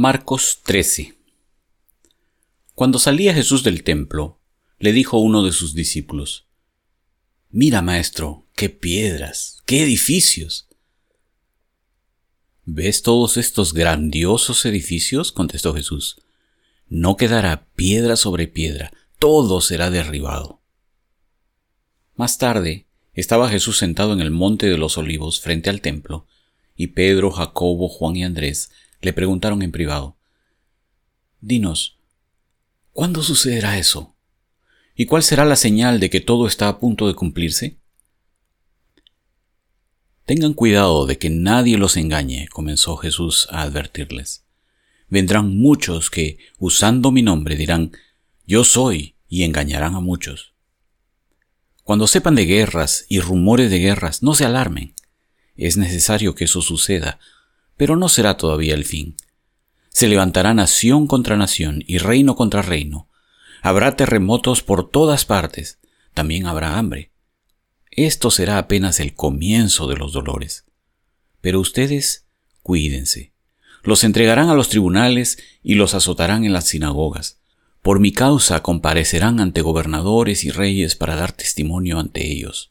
Marcos 13 Cuando salía Jesús del templo, le dijo uno de sus discípulos, Mira, maestro, qué piedras, qué edificios. ¿Ves todos estos grandiosos edificios? contestó Jesús. No quedará piedra sobre piedra, todo será derribado. Más tarde, estaba Jesús sentado en el monte de los olivos frente al templo, y Pedro, Jacobo, Juan y Andrés le preguntaron en privado, Dinos, ¿cuándo sucederá eso? ¿Y cuál será la señal de que todo está a punto de cumplirse? Tengan cuidado de que nadie los engañe, comenzó Jesús a advertirles. Vendrán muchos que, usando mi nombre, dirán, Yo soy, y engañarán a muchos. Cuando sepan de guerras y rumores de guerras, no se alarmen. Es necesario que eso suceda, pero no será todavía el fin. Se levantará nación contra nación y reino contra reino. Habrá terremotos por todas partes. También habrá hambre. Esto será apenas el comienzo de los dolores. Pero ustedes cuídense. Los entregarán a los tribunales y los azotarán en las sinagogas. Por mi causa comparecerán ante gobernadores y reyes para dar testimonio ante ellos.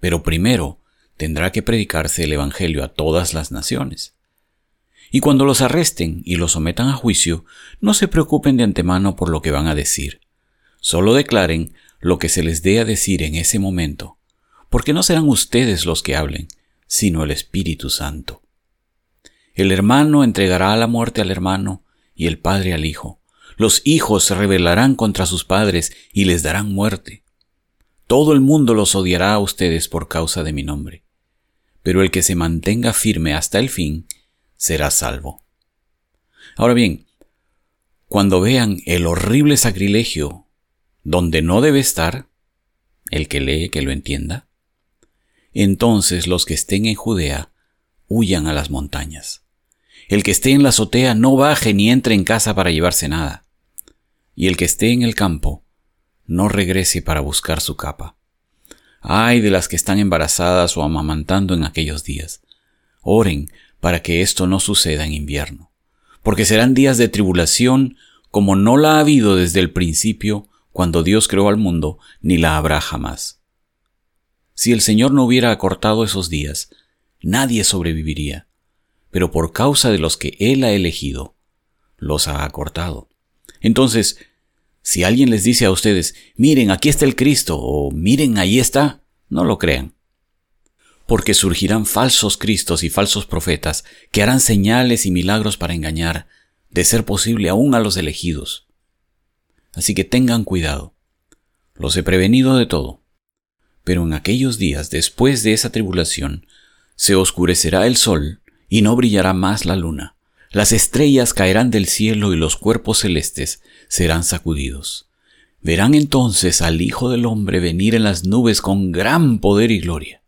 Pero primero tendrá que predicarse el Evangelio a todas las naciones. Y cuando los arresten y los sometan a juicio, no se preocupen de antemano por lo que van a decir. Solo declaren lo que se les dé a decir en ese momento, porque no serán ustedes los que hablen, sino el Espíritu Santo. El hermano entregará la muerte al hermano y el padre al hijo. Los hijos se rebelarán contra sus padres y les darán muerte. Todo el mundo los odiará a ustedes por causa de mi nombre. Pero el que se mantenga firme hasta el fin, será salvo. Ahora bien, cuando vean el horrible sacrilegio donde no debe estar, el que lee que lo entienda, entonces los que estén en Judea huyan a las montañas. El que esté en la azotea no baje ni entre en casa para llevarse nada. Y el que esté en el campo no regrese para buscar su capa. Ay de las que están embarazadas o amamantando en aquellos días. Oren para que esto no suceda en invierno, porque serán días de tribulación como no la ha habido desde el principio cuando Dios creó al mundo, ni la habrá jamás. Si el Señor no hubiera acortado esos días, nadie sobreviviría, pero por causa de los que Él ha elegido, los ha acortado. Entonces, si alguien les dice a ustedes, miren, aquí está el Cristo, o miren, ahí está, no lo crean porque surgirán falsos cristos y falsos profetas que harán señales y milagros para engañar, de ser posible aún a los elegidos. Así que tengan cuidado. Los he prevenido de todo. Pero en aquellos días después de esa tribulación, se oscurecerá el sol y no brillará más la luna. Las estrellas caerán del cielo y los cuerpos celestes serán sacudidos. Verán entonces al Hijo del Hombre venir en las nubes con gran poder y gloria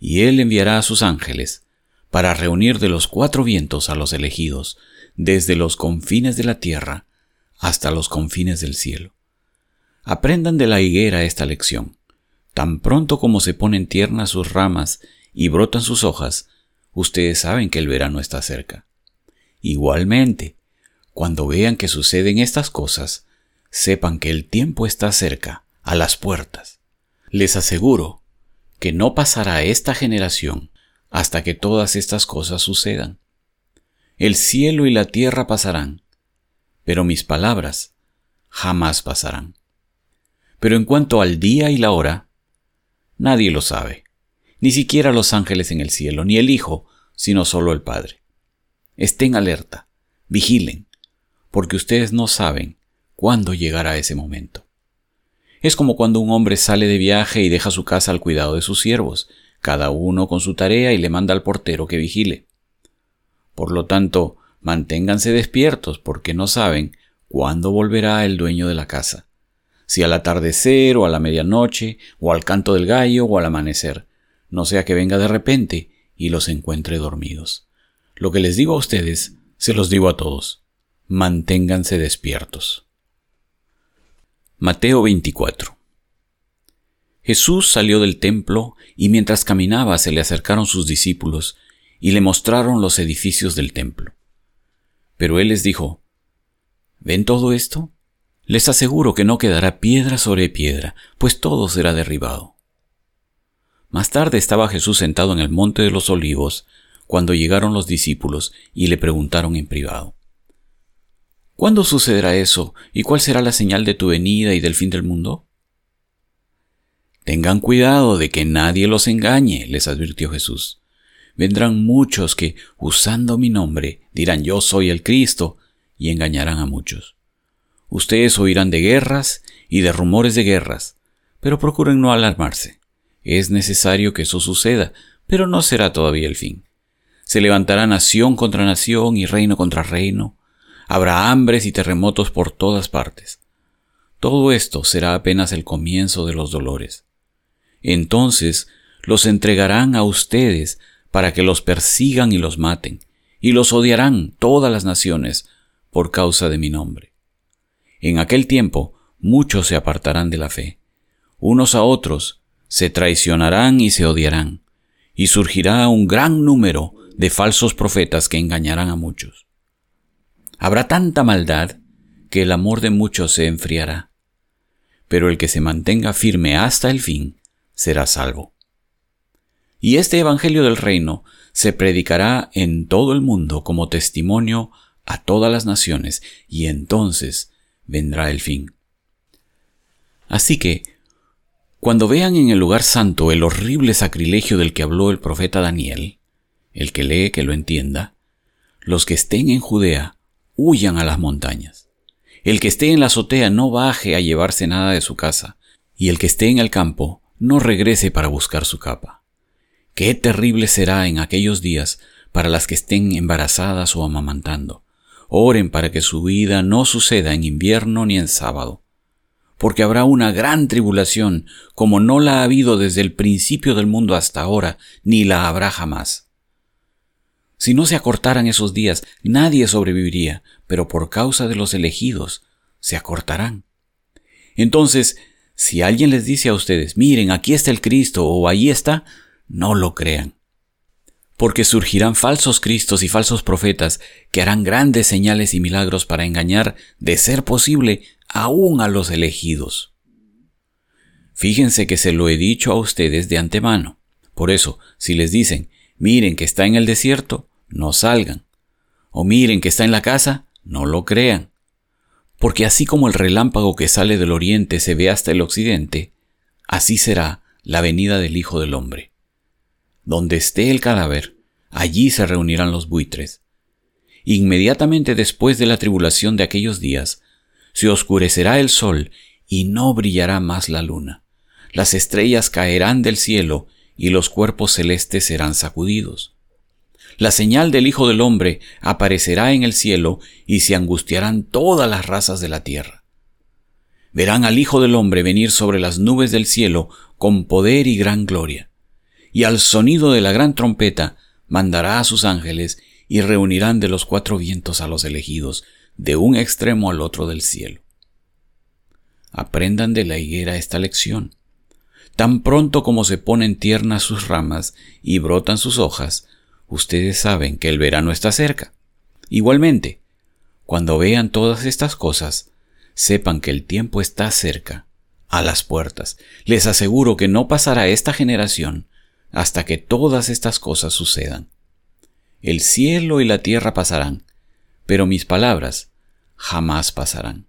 y él enviará a sus ángeles para reunir de los cuatro vientos a los elegidos, desde los confines de la tierra hasta los confines del cielo. Aprendan de la higuera esta lección. Tan pronto como se ponen tiernas sus ramas y brotan sus hojas, ustedes saben que el verano está cerca. Igualmente, cuando vean que suceden estas cosas, sepan que el tiempo está cerca, a las puertas. Les aseguro que no pasará esta generación hasta que todas estas cosas sucedan. El cielo y la tierra pasarán, pero mis palabras jamás pasarán. Pero en cuanto al día y la hora, nadie lo sabe, ni siquiera los ángeles en el cielo, ni el Hijo, sino solo el Padre. Estén alerta, vigilen, porque ustedes no saben cuándo llegará ese momento. Es como cuando un hombre sale de viaje y deja su casa al cuidado de sus siervos, cada uno con su tarea y le manda al portero que vigile. Por lo tanto, manténganse despiertos porque no saben cuándo volverá el dueño de la casa, si al atardecer o a la medianoche, o al canto del gallo o al amanecer, no sea que venga de repente y los encuentre dormidos. Lo que les digo a ustedes, se los digo a todos. Manténganse despiertos. Mateo 24 Jesús salió del templo y mientras caminaba se le acercaron sus discípulos y le mostraron los edificios del templo. Pero él les dijo, ¿Ven todo esto? Les aseguro que no quedará piedra sobre piedra, pues todo será derribado. Más tarde estaba Jesús sentado en el monte de los olivos, cuando llegaron los discípulos y le preguntaron en privado, ¿Cuándo sucederá eso y cuál será la señal de tu venida y del fin del mundo? Tengan cuidado de que nadie los engañe, les advirtió Jesús. Vendrán muchos que, usando mi nombre, dirán yo soy el Cristo y engañarán a muchos. Ustedes oirán de guerras y de rumores de guerras, pero procuren no alarmarse. Es necesario que eso suceda, pero no será todavía el fin. Se levantará nación contra nación y reino contra reino. Habrá hambres y terremotos por todas partes. Todo esto será apenas el comienzo de los dolores. Entonces los entregarán a ustedes para que los persigan y los maten, y los odiarán todas las naciones por causa de mi nombre. En aquel tiempo muchos se apartarán de la fe. Unos a otros se traicionarán y se odiarán, y surgirá un gran número de falsos profetas que engañarán a muchos. Habrá tanta maldad que el amor de muchos se enfriará, pero el que se mantenga firme hasta el fin será salvo. Y este Evangelio del Reino se predicará en todo el mundo como testimonio a todas las naciones, y entonces vendrá el fin. Así que, cuando vean en el lugar santo el horrible sacrilegio del que habló el profeta Daniel, el que lee que lo entienda, los que estén en Judea huyan a las montañas. El que esté en la azotea no baje a llevarse nada de su casa, y el que esté en el campo no regrese para buscar su capa. Qué terrible será en aquellos días para las que estén embarazadas o amamantando, Oren para que su vida no suceda en invierno ni en sábado, porque habrá una gran tribulación como no la ha habido desde el principio del mundo hasta ahora, ni la habrá jamás. Si no se acortaran esos días, nadie sobreviviría, pero por causa de los elegidos, se acortarán. Entonces, si alguien les dice a ustedes, miren, aquí está el Cristo o allí está, no lo crean porque surgirán falsos cristos y falsos profetas que harán grandes señales y milagros para engañar, de ser posible, aún a los elegidos. Fíjense que se lo he dicho a ustedes de antemano. Por eso, si les dicen, miren que está en el desierto, no salgan. O miren que está en la casa, no lo crean. Porque así como el relámpago que sale del oriente se ve hasta el occidente, así será la venida del Hijo del Hombre. Donde esté el cadáver, allí se reunirán los buitres. Inmediatamente después de la tribulación de aquellos días, se oscurecerá el sol y no brillará más la luna. Las estrellas caerán del cielo y los cuerpos celestes serán sacudidos. La señal del Hijo del Hombre aparecerá en el cielo y se angustiarán todas las razas de la tierra. Verán al Hijo del Hombre venir sobre las nubes del cielo con poder y gran gloria y al sonido de la gran trompeta mandará a sus ángeles y reunirán de los cuatro vientos a los elegidos, de un extremo al otro del cielo. Aprendan de la higuera esta lección. Tan pronto como se ponen tiernas sus ramas y brotan sus hojas, ustedes saben que el verano está cerca. Igualmente, cuando vean todas estas cosas, sepan que el tiempo está cerca, a las puertas. Les aseguro que no pasará esta generación hasta que todas estas cosas sucedan. El cielo y la tierra pasarán, pero mis palabras jamás pasarán.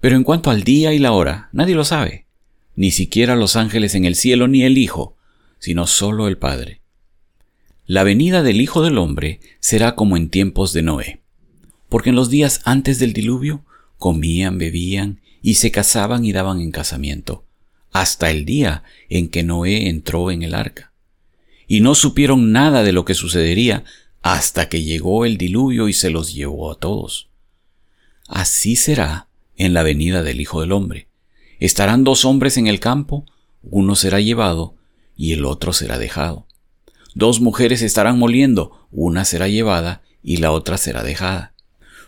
Pero en cuanto al día y la hora, nadie lo sabe, ni siquiera los ángeles en el cielo ni el Hijo, sino solo el Padre. La venida del Hijo del Hombre será como en tiempos de Noé, porque en los días antes del diluvio comían, bebían y se casaban y daban en casamiento hasta el día en que Noé entró en el arca. Y no supieron nada de lo que sucedería hasta que llegó el diluvio y se los llevó a todos. Así será en la venida del Hijo del Hombre. Estarán dos hombres en el campo, uno será llevado y el otro será dejado. Dos mujeres estarán moliendo, una será llevada y la otra será dejada.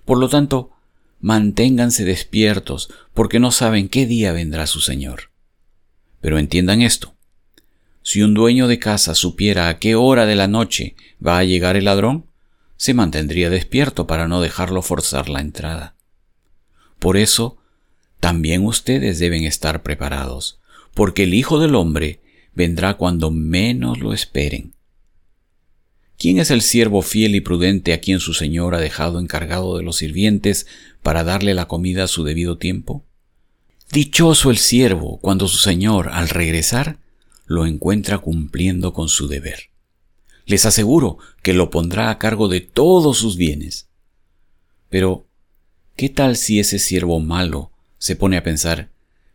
Por lo tanto, manténganse despiertos, porque no saben qué día vendrá su Señor. Pero entiendan esto. Si un dueño de casa supiera a qué hora de la noche va a llegar el ladrón, se mantendría despierto para no dejarlo forzar la entrada. Por eso, también ustedes deben estar preparados, porque el Hijo del Hombre vendrá cuando menos lo esperen. ¿Quién es el siervo fiel y prudente a quien su Señor ha dejado encargado de los sirvientes para darle la comida a su debido tiempo? Dichoso el siervo cuando su Señor, al regresar, lo encuentra cumpliendo con su deber. Les aseguro que lo pondrá a cargo de todos sus bienes. Pero, ¿qué tal si ese siervo malo se pone a pensar,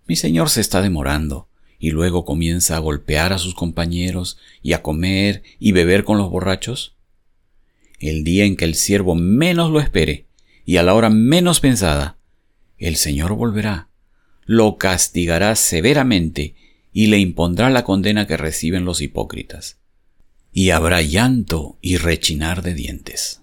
mi Señor se está demorando, y luego comienza a golpear a sus compañeros y a comer y beber con los borrachos? El día en que el siervo menos lo espere y a la hora menos pensada, el Señor volverá, lo castigará severamente y le impondrá la condena que reciben los hipócritas. Y habrá llanto y rechinar de dientes.